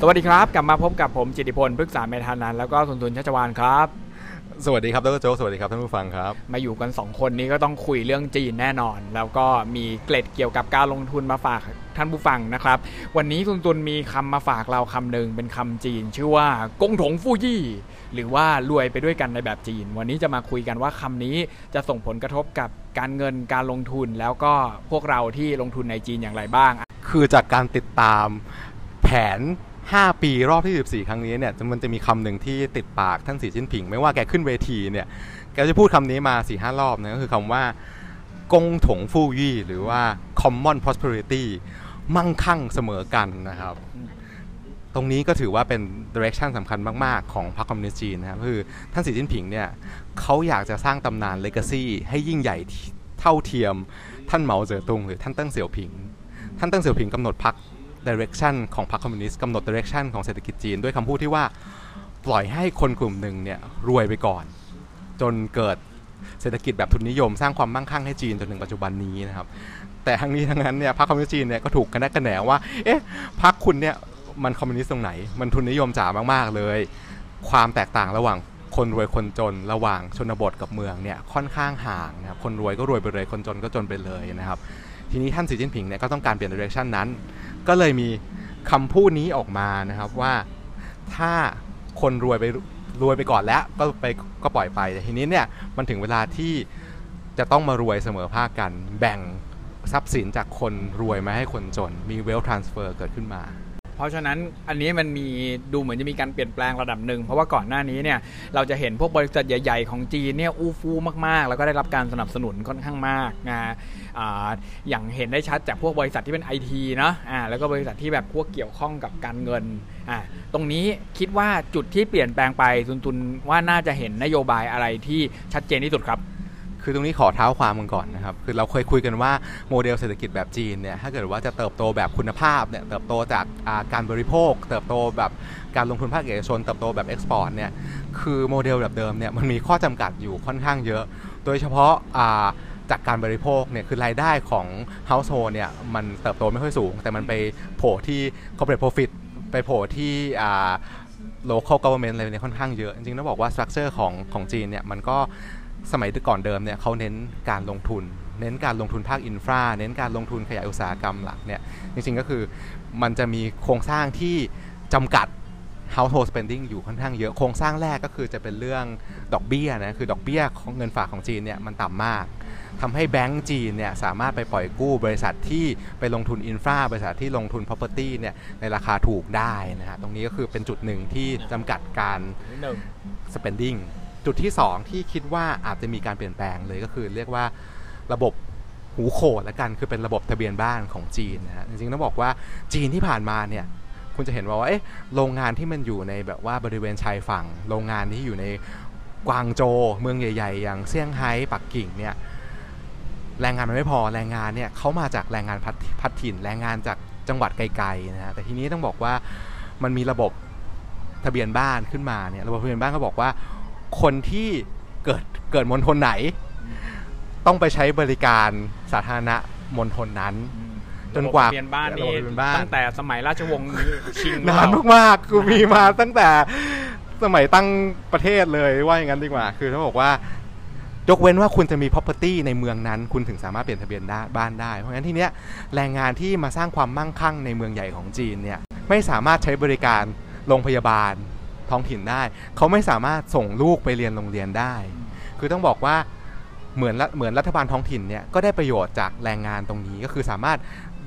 สวัสดีครับ กลับมาพบกับผมจิติพลพฤกษาเมธานันท์แล้วก็ทุนทุนชัชวานครับ สวัสดีครับดรโจ๊กสวัสดีครับท่านผู้ฟังครับ มาอยู่กัน 2 คนนี้ก็ต้องคุยเรื่องจีนแน่นอน แล้วก็มีเกร็ดเกี่ยวกับการลงทุนมาฝากท่านผู้ฟังนะครับ วันนี้ทุนทุนมีคำมาฝากเราคำหนึ่งเป็นคำจีน ชื่อว่ากงถงฟู่ยี่ หรือว่ารวยไปด้วยกันในแบบจีน วันนี้จะมาคุยกันว่าคำนี้จะส่งผลกระทบกับการเงินการลงทุนแล้วก็พวกเราที่ลงทุนในจีนอย่างไรบ้าง คือจากการติดตามแผน 5 ปีรอบที่ 14 ครั้งนี้เนี่ยมันจะมีคำหนึ่งที่ติดปากท่านสีจิ้นผิง ไม่ว่าแกขึ้นเวทีเนี่ยแกจะพูดคำนี้มา 4 5รอบนะก็คือคำว่ากงถงฟู่ยี่หรือว่า common prosperity มั่งคั่งเสมอกันนะครับ ตรงนี้ก็ถือว่าเป็น direction สำคัญมาก ๆ ของพรรคคอมมิวนิสต์จีนนะครับคือท่านสีจิ้นผิงเนี่ยเขาอยากจะสร้างตำนาน legacy ให้ยิ่งใหญ่เท่าเทียมท่านเหมาเจ๋อตุงหรือท่านเติ้งเสี่ยวผิง ท่านเติ้งเสี่ยวผิงกำหนดพรรค direction ของพรรคคอมมิวนิสต์กำหนด direction ของเศรษฐกิจจีน ด้วยคำพูดที่ว่าปล่อยให้คนกลุ่มหนึ่งเนี่ยรวยไปก่อน จนเกิดเศรษฐกิจแบบทุนนิยม สร้างความมั่งคั่งให้จีนจนถึงปัจจุบันนี้นะครับแต่ทั้งนี้ทั้งนั้นเนี่ยพรรคคอมมิวนิสต์จีนเนี่ยก็ถูกกระแนะกระแหนว่าเอ๊ะพรรคคุณเนี่ยมันคอมมิวนิสต์ตรงไหน มันทุนนิยมจ๋ามากๆเลย ความแตกต่างระหว่างคนรวยคนจนระหว่างชนบทกับเมืองเนี่ยค่อนข้างห่างนะครับคนรวยก็รวยไปเลยคนจนก็จนไปเลยนะครับ ทีนี้ท่านสีจิ้นผิงเนี่ยก็ต้องการเปลี่ยนดิเรกชันนั้น ก็เลยมีคำพูดนี้ออกมานะครับว่าถ้าคนรวยไปรวยไปก่อนแล้วก็ไปก็ปล่อยไปแต่ทีนี้เนี่ยมันถึงเวลาที่จะต้องมารวยเสมอภาคกัน แบ่งทรัพย์สินจากคนรวยมาให้คนจน มีเวลทรานสเฟอร์เกิดขึ้นมา เพราะฉะนั้นอันนี้มันมีดูเหมือนจะมีการเปลี่ยนแปลงระดับหนึ่ง เพราะว่าก่อนหน้านี้เนี่ยเราจะเห็นพวกบริษัทใหญ่ ๆ ของจีนเนี่ยอู้ฟู่มากๆ แล้วก็ได้รับการสนับสนุนค่อนข้างมากนะอย่างเห็นได้ชัดจากพวกบริษัทที่เป็นไอทีเนาะแล้วก็บริษัทที่แบบพวกเกี่ยวข้องกับการเงินอ่าตรงนี้คิดว่าจุดที่เปลี่ยนแปลงไปทุนทุนว่าน่าจะเห็นนโยบายอะไรที่ชัดเจนที่สุดครับ คือตรงนี้ขอเท้าความกันก่อนนะครับ คือเราเคยคุยกันว่าโมเดลเศรษฐกิจแบบจีนเนี่ยถ้าเกิดว่าจะเติบโตแบบคุณภาพเนี่ยเติบโตจากการบริโภค เติบโตแบบการลงทุนภาคเอกชนเติบโตแบบ export เนี่ยคือโมเดลแบบเดิมเนี่ยมันมีข้อจำกัดอยู่ค่อนข้างเยอะ โดยเฉพาะจากการบริโภคเนี่ยคือรายได้ของ household เนี่ยมันเติบโตไม่ค่อยสูง แต่มันไปโผล่ที่ corporate profit ไปโผล่ที่ local government อะไรเนี่ยค่อนข้างเยอะ จริงๆต้องบอกว่า structure ของของจีนเนี่ยมันก็ สมัยก่อนเดิมเนี่ยเขาเน้นการลงทุน เน้นการลงทุนภาคอินฟราเน้นการลงทุนขยายอุตสาหกรรมหลักเนี่ยจริงๆก็คือมันจะมีโครงสร้างที่จำกัด household spending อยู่ค่อนข้างเยอะ โครงสร้างแรกก็คือจะเป็นเรื่องดอกเบี้ยนะ คือดอกเบี้ยของเงินฝากของจีนเนี่ยมันต่ำมากทำให้แบงก์จีนเนี่ยสามารถไปปล่อยกู้บริษัทที่ไปลงทุนอินฟราบริษัทที่ลงทุน property เนี่ยในราคาถูกได้นะฮะ ตรงนี้ก็คือเป็นจุดหนึ่งที่จำกัดการ spending จุดที่ 2 ที่คิดว่าอาจจะมีการเปลี่ยนแปลงเลยก็คือ เรียกว่าระบบหูโขดละกันคือเป็นระบบทะเบียนบ้านของจีนนะฮะจริงๆต้องบอกว่าจีนที่ผ่านมาเนี่ยคุณจะเห็นว่าเอ๊ะโรงงานที่มันอยู่ในแบบว่าบริเวณชายฝั่ง โรงงานที่อยู่ในกวางโจเมืองใหญ่ๆ อย่างเซี่ยงไฮ้ปักกิ่งเนี่ยแรงงานมันไม่พอแรงงานเนี่ยเขามาจากแรงงานพัดพัดถิ่นแรงงานจากจังหวัดไกลๆนะฮะแต่ทีนี้ต้องบอกว่ามันมีระบบทะเบียนบ้านขึ้นมาเนี่ยระบบทะเบียนบ้านก็บอกว่า คนที่เกิดเกิดมณฑลไหน ต้องไปใช้บริการสาธารณะมณฑลนั้น จนกว่าเปลี่ยนบ้านนี้ระบบทะเบียนบ้าน ตั้งแต่สมัยราชวงศ์ชิงหรือเปนาล่นมากๆคือมีมาตั้งแต่สมัยตั้งประเทศเลยว่าอย่างนั้นดีกว่า คือเขาบอกว่า ยกเว้นว่าคุณจะมี property ในเมืองนั้น คุณถึงสามารถเปลี่ยนทะเบียนได้บ้านได้ เพราะฉะนั้นทีเนี้ยแรงงานที่มาสร้างความมั่งคั่งในเมืองใหญ่ของจีนเนี่ยไม่สามารถใช้บริการโรงพยาบาล ท้องถิ่นได้ เขาไม่สามารถส่งลูกไปเรียนโรงเรียนได้ คือต้องบอกว่าเหมือนเหมือนรัฐบาลท้องถิ่นเนี่ยก็ได้ประโยชน์จากแรงงานตรงนี้ก็คือสามารถ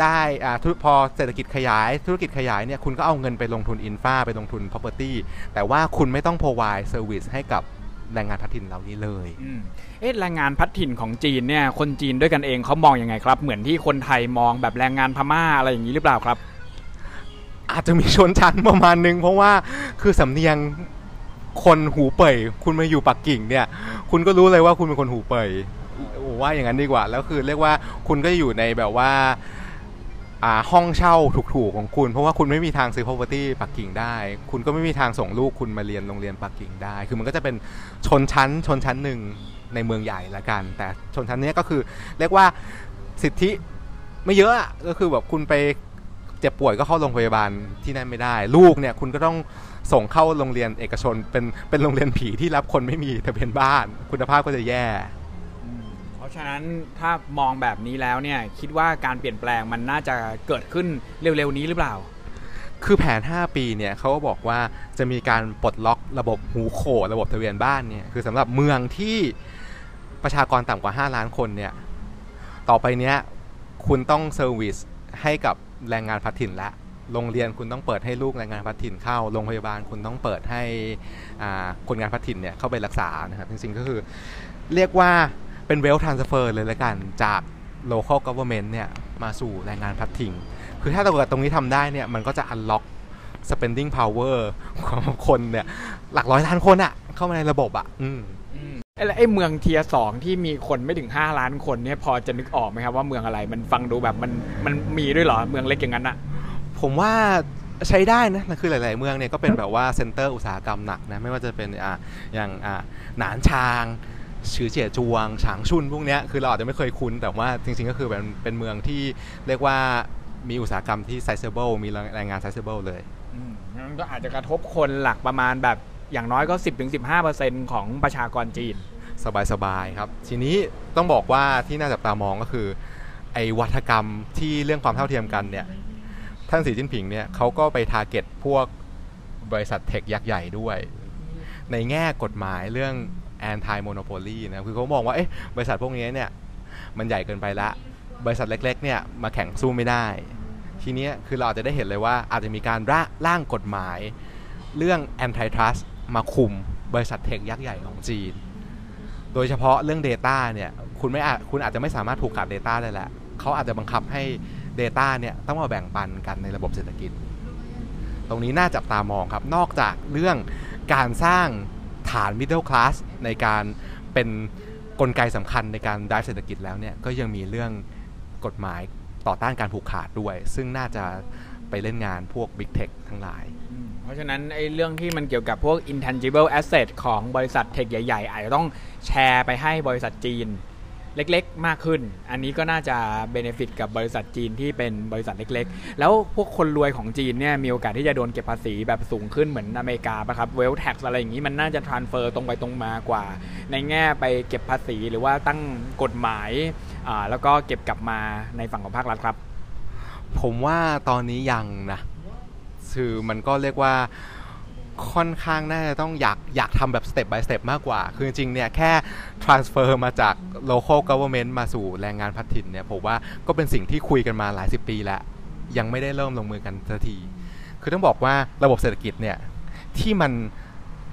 ได้อ่าพอเศรษฐกิจขยายธุรกิจขยายเนี่ยคุณก็เอาเงินไปลงทุนอินฟาไปลงทุน property แต่ว่าคุณไม่ต้อง provide service ให้กับแรงงานท้องถิ่นเหล่านี้เลยเอ๊ะแรงงานพัดถิ่นของจีนเนี่ยคนจีนด้วยกันเองเขามองยังไงครับ เหมือนที่คนไทยมองแบบแรงงานพม่าอะไรอย่างนี้หรือเปล่าครับ อาจจะมีชนชั้นประมาณนึง เพราะว่าคือสำเนียงคนหูเป่ยคุณมาอยู่ปักกิ่งเนี่ย คุณก็รู้เลยว่าคุณเป็นคนหูเป่ยว่าอย่างนั้นดีกว่า แล้วคือเรียกว่าคุณก็อยู่ในแบบว่าห้องเช่าถูกๆของคุณ เพราะว่าคุณไม่มีทางซื้อ property ปักกิ่งได้ คุณก็ไม่มีทางส่งลูกคุณมาเรียนโรงเรียนปักกิ่งได้ คือมันก็จะเป็นชนชั้นชนชั้นหนึ่งในเมืองใหญ่ละกัน แต่ชนชั้นเนี้ยก็คือ เรียกว่าสิทธิไม่เยอะก็คือแบบคุณไป จจ็บป่วยก็เข้าโรงพยาบาลที่นั่นไม่ได้ ลูกเนี่ยคุณก็ต้องส่งเข้าโรงเรียนเอกชนเป็นเป็นโรงเรียนผีที่รับคนไม่มีทะเบียนบ้าน คุณภาพก็จะแย่ เพราะฉะนั้นถ้ามองแบบนี้แล้วเนี่ยคิดว่าการเปลี่ยนแปลงมันน่าจะเกิดขึ้นเร็วๆนี้หรือเปล่า คือแผน 5 ปีเนี่ยเขาก็บอกว่าจะมีการปลดล็อกระบบ户口ระบบทะเบียนบ้านเนี่ยคือสำหรับเมืองที่ประชากรต่ำกว่า 5 ล้านคนเนี่ยต่อไปเนี้ยคุณต้อง service ให้กับ แรงงานพลัดถิ่นละโรงเรียนคุณต้องเปิดให้ลูกแรงงานพลัดถิ่นเข้า โรงพยาบาลคุณต้องเปิดให้คนงานพลัดถิ่นเนี่ยเข้าไปรักษานะครับจริงๆก็คือเรียกว่าเป็น wealth transfer เลยละกันจาก local government เนี่ยมาสู่แรงงานพลัดถิ่นคือถ้าเกิดตรงนี้ทำได้เนี่ยมันก็จะ unlock spending power ของคนเนี่ยหลักร้อยล้านคนอะเข้ามาในระบบอะอืม ไอ้แล้วไอ้เมือง tier สองที่มีคนไม่ถึง 5 ล้านคนเนี่ยพอจะนึกออกไหมครับว่าเมืองอะไรมันฟังดูแบบมันมันมีด้วยเหรอเมืองเล็กอย่างนั้นอะผมว่าใช้ได้นะคือหลาย ๆ เมืองเนี่ยก็เป็นแบบว่า center อุตสาหกรรมหนักนะไม่ว่าจะเป็นอ่าอย่างอ่าหนานชางชือเจียจวงฉางชุนพวกเนี้ยคือเราอาจจะไม่เคยคุ้น แต่ว่าจริง ๆ ก็คือเป็นเป็นเมืองที่เรียกว่ามีอุตสาหกรรมที่ sizable มีแรงงาน sizable เลยอืมงั้นก็อาจจะกระทบคนหลักประมาณแบบ อย่างน้อยก็ 10-15%ของประชากรจีน สบายๆครับ ทีนี้ต้องบอกว่าที่น่าจับตามองก็คือไอ้วัฒกรรมที่เรื่องความเท่าเทียมกันเนี่ยท่านสีจิ้นผิงเนี่ยเขาก็ไปทาร์เก็ตพวกบริษัทเทคยักษ์ใหญ่ด้วย ในแง่กฎหมายเรื่อง anti monopoly นะคือเขามองว่าเอ๊ะบริษัทพวกนี้เนี่ยมันใหญ่เกินไปละ บริษัทเล็กๆเนี่ยมาแข่งสู้ไม่ได้ ทีนี้คือเราอาจจะได้เห็นเลยว่าอาจจะมีการร่าร่างกฎหมายเรื่อง antitrust มาคุมบริษัทเทคยักษ์ใหญ่ของจีน โดยเฉพาะเรื่อง Data เนี่ยคุณไม่อาจคุณอาจจะไม่สามารถผูกขาด Data ได้แหละเขาอาจจะบังคับให้ Data เนี่ยต้องมาแบ่งปันกันในระบบเศรษฐกิจ ตรงนี้น่าจับตามองครับ นอกจากเรื่องการสร้างฐาน middle class ในการเป็นกลไกสำคัญในการด้เศรษฐกิจแล้วเนี่ยก็ยังมีเรื่องกฎหมายต่อต้านการผูกขาดด้วย ซึ่งน่าจะ ไปเล่นงานพวก Big Tech ทั้งหลาย เพราะฉะนั้นไอ้เรื่องที่มันเกี่ยวกับพวก intangible asset ของบริษัทเทคใหญ่ๆอาจจะต้องแชร์ไปให้บริษัทจีนเล็กๆ มากขึ้น อันนี้ก็น่าจะ benefit กับบริษัทจีนที่เป็นบริษัทเล็กๆ แล้วพวกคนรวยของจีนเนี่ยมีโอกาสที่จะโดนเก็บภาษีแบบสูงขึ้นเหมือนอเมริกาปะครับ wealth tax อะไรอย่างนี้มันน่าจะ transfer ตรงไปตรงมากว่า ในแง่ไปเก็บภาษีหรือว่าตั้งกฎหมาย แล้วก็เก็บกลับมาในฝั่งของภาครัฐครับ ผมว่าตอนนี้ยังนะคือมันก็เรียกว่าค่อนข้างน่าจะต้องอยากอยากทำแบบ step by step มากกว่า คือจริงเนี่ยแค่ transfer มาจาก local government มาสู่แรงงานพัฒถิ่นเนี่ยผมว่าก็เป็นสิ่งที่คุยกันมาหลายสิบปีแล้ว ยังไม่ได้เริ่มลงมือกันสักที คือต้องบอกว่าระบบเศรษฐกิจเนี่ยที่มัน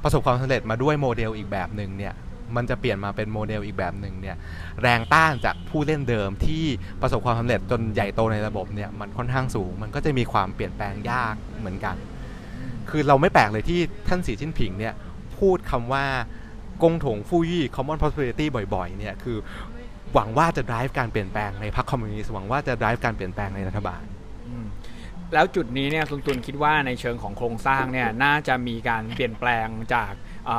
ประสบความสำเร็จมาด้วยโมเดลอีกแบบหนึ่งเนี่ย มันจะเปลี่ยนมาเป็นโมเดลอีกแบบหนึ่งเนี่ยแรงต้านจากผู้เล่นเดิมที่ประสบความสำเร็จจนใหญ่โตในระบบเนี่ยมันค่อนข้างสูง มันก็จะมีความเปลี่ยนแปลงยากเหมือนกัน คือเราไม่แปลกเลยที่ท่านสีจิ้นผิงเนี่ยพูดคำว่า共同富裕 common prosperity บ่อยๆเนี่ยคือหวังว่าจะ drive การเปลี่ยนแปลงในพรรคคอมมิวนิสต์หวังว่าจะ drive การเปลี่ยนแปลงในรัฐบาลแล้วจุดนี้เนี่ยคุณตุลคิดว่าในเชิงของโครงสร้างเนี่ยน่าจะมีการเปลี่ยนแปลงจากอ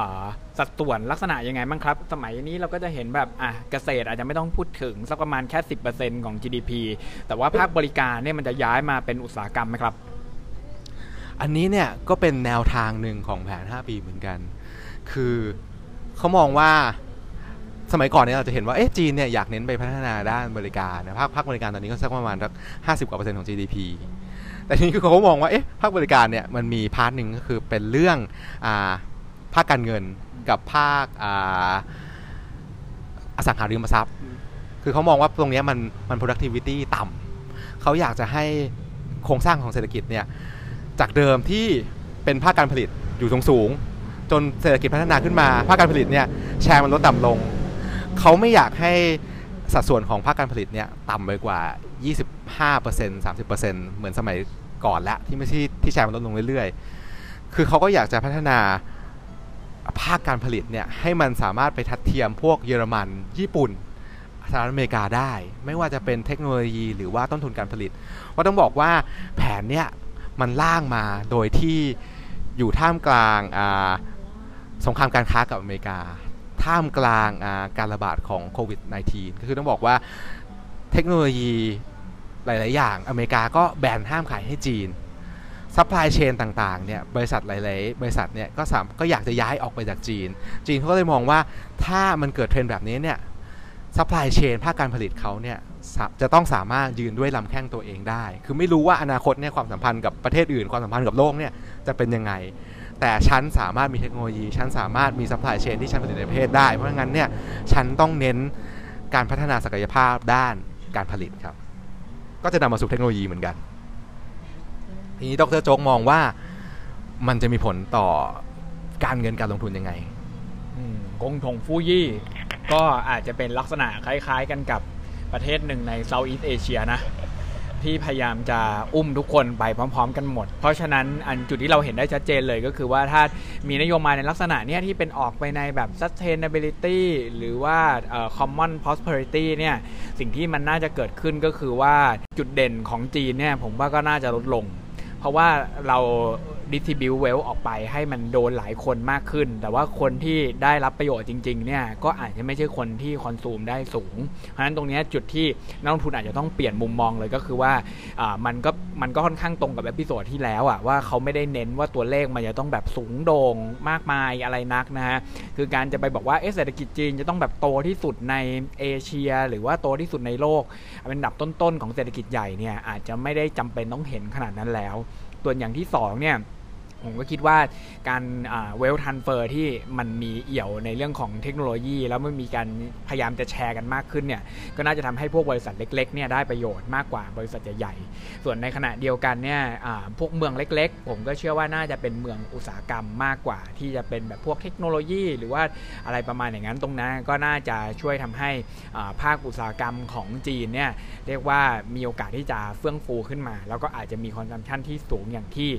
สัดส่วนลักษณะยังไงบ้างครับ สมัยนี้เราก็จะเห็นแบบอะเกษตรอาจจะไม่ต้องพูดถึงสักประมาณแค่ 10%ของ GDP แต่ว่าภาคบริการเนี่ยมันจะย้ายมาเป็นอุตสาหกรรมไหมครับ อันนี้เนี่ยก็เป็นแนวทางหนึ่งของแผน 5 ปีเหมือนกัน คือเขามองว่าสมัยก่อนเนี่ยเราจะเห็นว่าเอ๊ะจีนเนี่ยอยากเน้นไปพัฒนาด้านบริการนะภาคภาคบริการตอนนี้ก็สักประมาณสักห้าสิบกว่าเปอร์เซ็นต์ของ GDP แต่ทีนี้คือเขามองว่าเอ๊ะภาคบริการเนี่ยมันมี part หนึ่งก็คือเป็นเรื่องอ่า ภาคการเงินกับภาคอสังหาริมทรัพย์ คือเขามองว่าตรงนี้มันมัน productivity ต่ำเขาอยากจะให้โครงสร้างของเศรษฐกิจเนี่ยจากเดิมที่เป็นภาคการผลิตอยู่สูงสูงจนเศรษฐกิจพัฒนาขึ้นมา ภาคการผลิตเนี่ยแชร์มันลดต่ำลง เขาไม่อยากให้สัดส่วนของภาคการผลิตเนี่ยต่ำไปกว่า 25% 30%เหมือนสมัยก่อนแล้วที่ไม่ใช่ที่แชร์มันลดลงเรื่อยๆ คือเขาก็อยากจะพัฒนา ภาคการผลิตเนี่ยให้มันสามารถไปทัดเทียมพวกเยอรมันญี่ปุ่นสหรัฐอเมริกาได้ ไม่ว่าจะเป็นเทคโนโลยีหรือว่าต้นทุนการผลิตว่าต้องบอกว่าแผนเนี่ยมันล่างมาโดยที่อยู่ท่ามกลางสงครามการค้ากับอเมริกา ท่ามกลางการระบาดของโควิด -19 ก็คือต้องบอกว่าเทคโนโลยีหลาย ๆ อย่างอเมริกาก็แบนห้ามขายให้จีน supply chain ต่างๆเนี่ยบริษัทหลายๆบริษัทเนี่ยก็สามก็อยากจะย้ายออกไปจากจีน จีนเขาก็เลยมองว่าถ้ามันเกิดเทรนด์แบบนี้เนี่ย supply chain ภาคการผลิตเขาเนี่ยจะต้องสามารถยืนด้วยลำแข้งตัวเองได้ คือไม่รู้ว่าอนาคตเนี่ยความสัมพันธ์กับประเทศอื่น ความสัมพันธ์กับโลกเนี่ยจะเป็นยังไง แต่ฉันสามารถมีเทคโนโลยี ฉันสามารถมี supply chain ที่ฉันผลิตในประเทศได้ เพราะงั้นเนี่ยฉันต้องเน้นการพัฒนาศักยภาพด้านการผลิตครับ ก็จะนำมาสู่เทคโนโลยีเหมือนกัน ทีนี้ดร.โจ๊กมองว่ามันจะมีผลต่อการเงินการลงทุนยังไง共同富裕 ก็อาจจะเป็นลักษณะคล้าย ๆ กันกับประเทศหนึ่งใน Southeast Asia นะ ที่พยายามจะอุ้มทุกคนไปพร้อม ๆ กันหมด เพราะฉะนั้นอันจุดที่เราเห็นได้ชัดเจนเลยก็คือว่าถ้ามีนโยบายในลักษณะเนี้ยที่เป็นออกไปในแบบ sustainability หรือว่า common prosperity เนี่ยสิ่งที่มันน่าจะเกิดขึ้นก็คือว่าจุดเด่นของจีนเนี่ยผมว่าก็น่าจะลดลง เพราะว่าเรา distribute wealth ออกไปให้มันโดนหลายคนมากขึ้น แต่ว่าคนที่ได้รับประโยชน์จริงๆเนี่ยก็อาจจะไม่ใช่คนที่คอนซูมได้สูง เพราะฉะนั้นตรงนี้จุดที่นักลงทุนอาจจะต้องเปลี่ยนมุมมองเลยก็คือว่ามันก็มันก็ค่อนข้างตรงกับ episode ที่แล้วอะว่าเขาไม่ได้เน้นว่าตัวเลขมันจะต้องแบบสูงโด่งมากมายอะไรนักนะฮะคือการจะไปบอกว่าเศรษฐกิจจีนจะต้องแบบโตที่สุดในเอเชีย หรือว่าโตที่สุดในโลกเป็นอันดับต้นๆของเศรษฐกิจใหญ่เนี่ยอาจจะไม่ได้จำเป็นต้องเห็นขนาดนั้นแล้ว ส่วนอย่างที่สองเนี่ย ผมก็คิดว่าการ wealth transfer ที่มันมีเอี่ยวในเรื่องของเทคโนโลยี แล้วมันมีการพยายามจะแชร์กันมากขึ้นเนี่ยก็น่าจะทำให้พวกบริษัทเล็กๆเนี่ยได้ประโยชน์มากกว่าบริษัทใหญ่ๆส่วนในขณะเดียวกันเนี่ยพวกเมืองเล็ก ๆ ผมก็เชื่อว่าน่าจะเป็นเมืองอุตสาหกรรมมากกว่า ที่จะเป็นแบบพวกเทคโนโลยี หรือว่าอะไรประมาณอย่างนั้นตรงนั้นก็น่าจะช่วยทำให้ภาคอุตสาหกรรมของจีนเนี่ยเรียกว่ามีโอกาสที่จะเฟื่องฟูขึ้นมา แล้วก็อาจจะมี consumption ที่สูงอย่างที่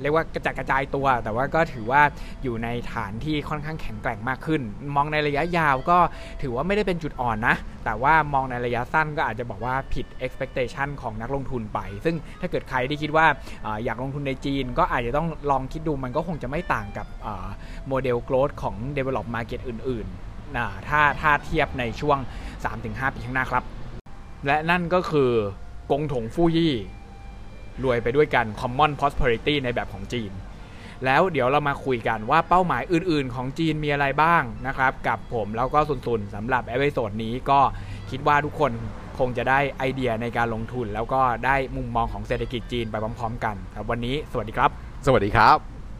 เรียกว่าระจัดกระจายตัว แต่ว่าก็ถือว่าอยู่ในฐานที่ค่อนข้างแข็งแกร่งมากขึ้น มองในระยะยาวก็ถือว่าไม่ได้เป็นจุดอ่อนนะ แต่ว่ามองในระยะสั้นก็อาจจะบอกว่าผิด expectation ของนักลงทุนไป ซึ่งถ้าเกิดใครที่คิดว่าอยากลงทุนในจีน ก็อาจจะต้องลองคิดดูมันก็คงจะไม่ต่างกับโมเดล growth ของ develop market อื่นๆนะถ้าถ้าเทียบในช่วง 3-5 ปีข้างหน้าครับ และนั่นก็คือ共同富裕 รวยไปด้วยกัน common prosperity ในแบบของจีน แล้วเดี๋ยวเรามาคุยกันว่าเป้าหมายอื่นๆ ของจีนมีอะไรบ้างนะครับ กับผมแล้วก็สุนๆสำหรับ episode นี้ก็คิดว่าทุกคนคงจะได้ไอเดียในการลงทุน แล้วก็ได้มุมมองของเศรษฐกิจจีนไปพร้อมๆ กันครับวันนี้สวัสดีครับ สวัสดีครับ